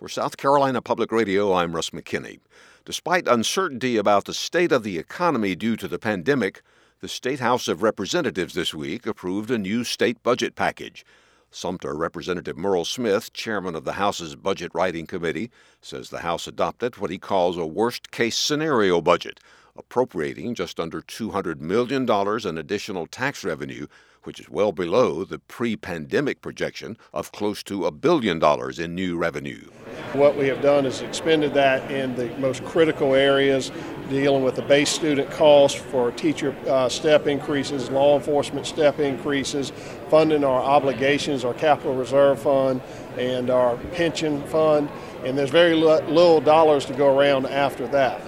For South Carolina Public Radio, I'm Russ McKinney. Despite uncertainty about the state of the economy due to the pandemic, the State House of Representatives this week approved a new state budget package. Sumter Representative Murrell Smith, chairman of the House's Budget Writing Committee, says the House adopted what he calls a worst case scenario budget, appropriating just under $200 million in additional tax revenue which is well below the pre pandemic projection of close to a billion dollars in new revenue. What we have done is expended that in the most critical areas, dealing with the base student cost for teacher uh, step increases, law enforcement step increases, funding our obligations, our capital reserve fund, and our pension fund. And there's very little dollars to go around after that.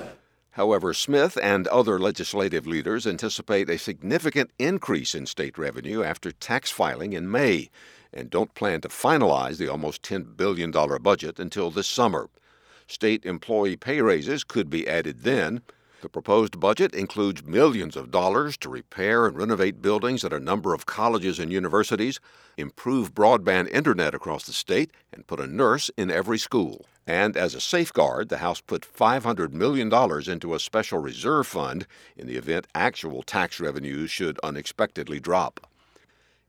However, Smith and other legislative leaders anticipate a significant increase in state revenue after tax filing in May and don't plan to finalize the almost $10 billion budget until this summer. State employee pay raises could be added then. The proposed budget includes millions of dollars to repair and renovate buildings at a number of colleges and universities, improve broadband internet across the state, and put a nurse in every school. And as a safeguard, the House put $500 million into a special reserve fund in the event actual tax revenues should unexpectedly drop.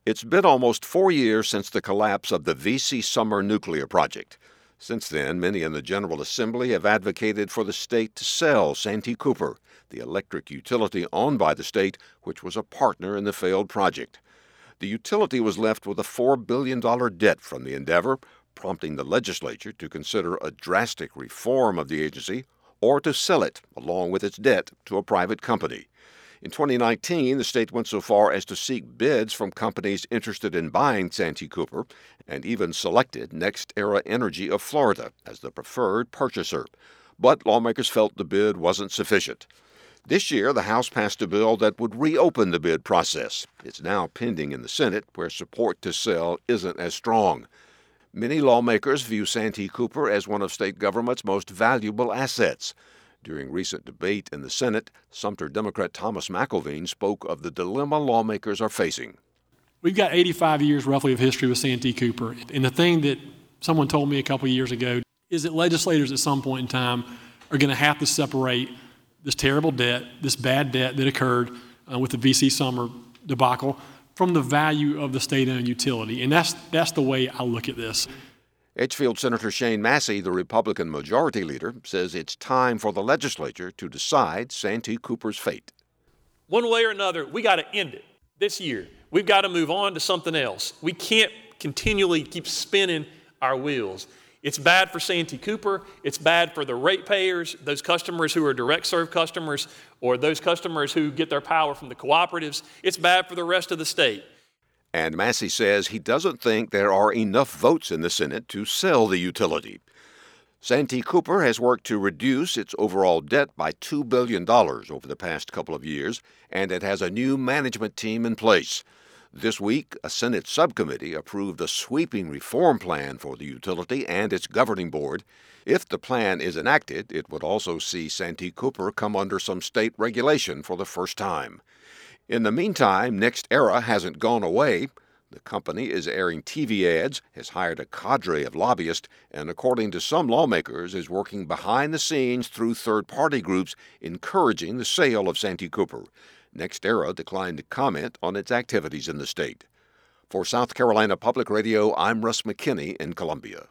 It's been almost four years since the collapse of the VC Summer nuclear project. Since then, many in the General Assembly have advocated for the state to sell Santee Cooper, the electric utility owned by the state, which was a partner in the failed project. The utility was left with a $4 billion debt from the endeavor, prompting the legislature to consider a drastic reform of the agency or to sell it, along with its debt, to a private company. In 2019, the state went so far as to seek bids from companies interested in buying Santee Cooper and even selected NextEra Energy of Florida as the preferred purchaser. But lawmakers felt the bid wasn't sufficient. This year, the House passed a bill that would reopen the bid process. It's now pending in the Senate, where support to sell isn't as strong. Many lawmakers view Santee Cooper as one of state government's most valuable assets. During recent debate in the Senate, Sumter Democrat Thomas McElveen spoke of the dilemma lawmakers are facing. We've got 85 years roughly of history with Santee Cooper. And the thing that someone told me a couple years ago is that legislators at some point in time are going to have to separate this terrible debt, this bad debt that occurred uh, with the VC Summer debacle, from the value of the state owned utility. And that's, that's the way I look at this. Edgefield Senator Shane Massey, the Republican majority leader, says it's time for the legislature to decide Santee Cooper's fate. One way or another, we got to end it this year. We've got to move on to something else. We can't continually keep spinning our wheels. It's bad for Santee Cooper. It's bad for the ratepayers, those customers who are direct serve customers, or those customers who get their power from the cooperatives. It's bad for the rest of the state. And Massey says he doesn't think there are enough votes in the Senate to sell the utility. Santee Cooper has worked to reduce its overall debt by $2 billion over the past couple of years, and it has a new management team in place. This week, a Senate subcommittee approved a sweeping reform plan for the utility and its governing board. If the plan is enacted, it would also see Santee Cooper come under some state regulation for the first time. In the meantime, NextEra hasn't gone away. The company is airing TV ads, has hired a cadre of lobbyists, and according to some lawmakers, is working behind the scenes through third party groups encouraging the sale of Santee Cooper. NextEra declined to comment on its activities in the state. For South Carolina Public Radio, I'm Russ McKinney in Columbia.